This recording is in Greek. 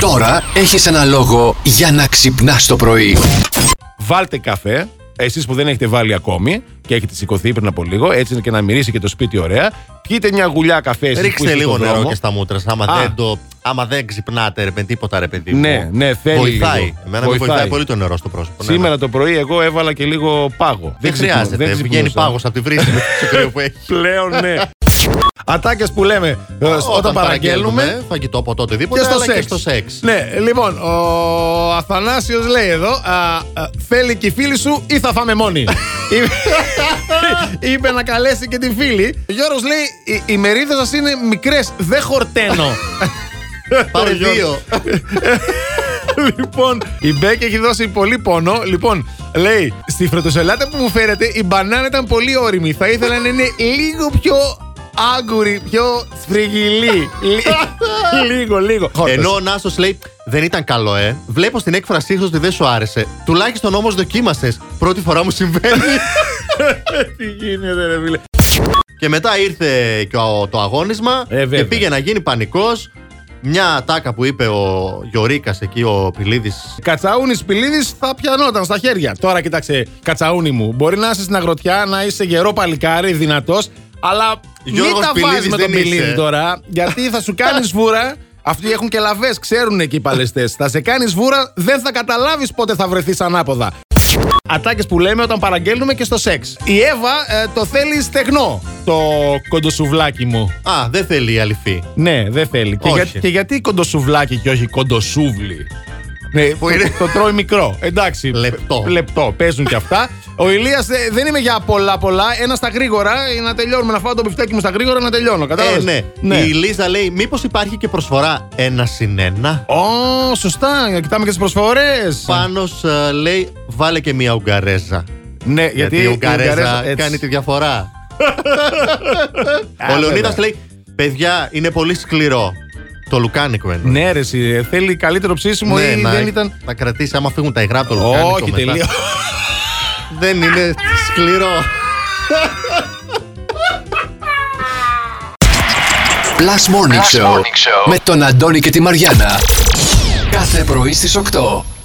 Τώρα έχεις ένα λόγο για να ξυπνάς το πρωί. Βάλτε καφέ, εσείς που δεν έχετε βάλει ακόμη και έχετε σηκωθεί πριν από λίγο, έτσι είναι και να μυρίσει και το σπίτι ωραία. Πιείτε μια γουλιά καφέ εσείς που Ρίξτε είστε λίγο στον νερό δρόμο. και στα μούτρα σας, άμα, Α. δεν το, άμα δεν ξυπνάτε ρε, με τίποτα ρε παιδί μου. Ναι, ναι, θέλει Βοηθάει. λίγο. Εμένα με βοηθάει πολύ το νερό στο πρόσωπο. ναι, Σήμερα ναι. το πρωί εγώ έβαλα και λίγο πάγο. Δεν ξυπνώ- χρειάζεται. δεν Βγαίνει ξυπνούσα. πάγος από τη βρύση με το κρύο που έχει. Πλέον ναι. Ατάκες που λέμε ε, όταν, παραγγέλνουμε. Φαγητό, ποτό, Και οτιδήποτε. στο, αλλά σεξ. και στο σεξ. Ναι, λοιπόν, ο Αθανάσιος λέει εδώ, α, α, θέλει και η φίλη σου ή θα φάμε μόνοι. Είπε- Είπε να καλέσει και τη φίλη. Ο Γιώργος λέει, οι, οι μερίδες σας είναι μικρές, δεν χορταίνω. Πάρε Ο Γιώργος. δύο. λοιπόν, η Μπέκ έχει δώσει πολύ πόνο. Λοιπόν, λέει, στη φρετοσελάτα που μου φέρετε, η μπανάνα ήταν πολύ όρημη. Θα ήθελα να είναι λίγο πιο άγκουρη, πιο σφριγγυλή. Λι- λίγο, λίγο. Ενώ ο Νάσος λέει δεν ήταν καλό, ε. Βλέπω στην έκφρασή σου ότι δεν σου άρεσε. Τουλάχιστον όμως δοκίμασες. Πρώτη φορά μου συμβαίνει. Τι γίνεται, ρε φίλε. και μετά ήρθε και ο- το αγώνισμα Ε, βέβαια. και πήγε να γίνει πανικός. Μια τάκα που είπε ο Γιωρίκας εκεί, ο Πιλίδη. Κατσαούνι Πιλίδη θα πιανόταν στα χέρια. Τώρα κοίταξε, κατσαούνι μου. Μπορεί να είσαι στην αγροτιά, να είσαι γερό παλικάρι, δυνατός, αλλά Γιώργος μην τα βάζει Πηλίδης με τον δεν Πιλίδη είσαι. τώρα, γιατί θα σου κάνει βούρα. Αυτοί έχουν και λαβές, ξέρουν εκεί οι παλαιστές. θα σε κάνεις βούρα, δεν θα καταλάβεις πότε θα βρεθείς ανάποδα. Ατάκες που λέμε όταν παραγγέλνουμε και στο σεξ. Η Εύα ε, το θέλει στεγνό, το κοντοσουβλάκι μου. Α, δεν θέλει η αληθή. Ναι, δεν θέλει. Και, Όχι. για- και γιατί κοντοσουβλάκι και όχι κοντοσούβλι; Ναι, το, είναι- το τρώει μικρό. Εντάξει. Λεπτό. π- Λεπτό. Παίζουν και αυτά. Ο Ηλίας ε, δεν είμαι για πολλά πολλά. Ένα στα γρήγορα. ε, Να τελειώνουμε. Να φάω το μπιφτέκι μου στα γρήγορα να τελειώνω. Ε, Κατάλαβες. ναι. Η Λίζα λέει, μήπως υπάρχει και προσφορά ένα συν ένα; Ω, σωστά. Κοιτάμε και τις προσφορές. Πάνω λέει, βάλε και μια Ουγγαρέζα. Ναι, Γιατί, γιατί, η Ουγγαρέζα Ουγγαρέζα έτσι. κάνει τη διαφορά. Α, ο Λεωνίδας βέβαια. λέει: Παιδιά, είναι πολύ σκληρό. Το λουκάνικο εννοεί. Ναι, ρε, εσύ, ε, θέλει καλύτερο ψήσιμο ή να δεν ήταν. τα κρατήσει άμα φύγουν τα υγρά από το λουκάνικο. Όχι, μετά. τελείω. Δεν είναι σκληρό. Plus Morning, Show, με τον Αντώνη και τη Μαριάνα. Κάθε πρωί στις 8.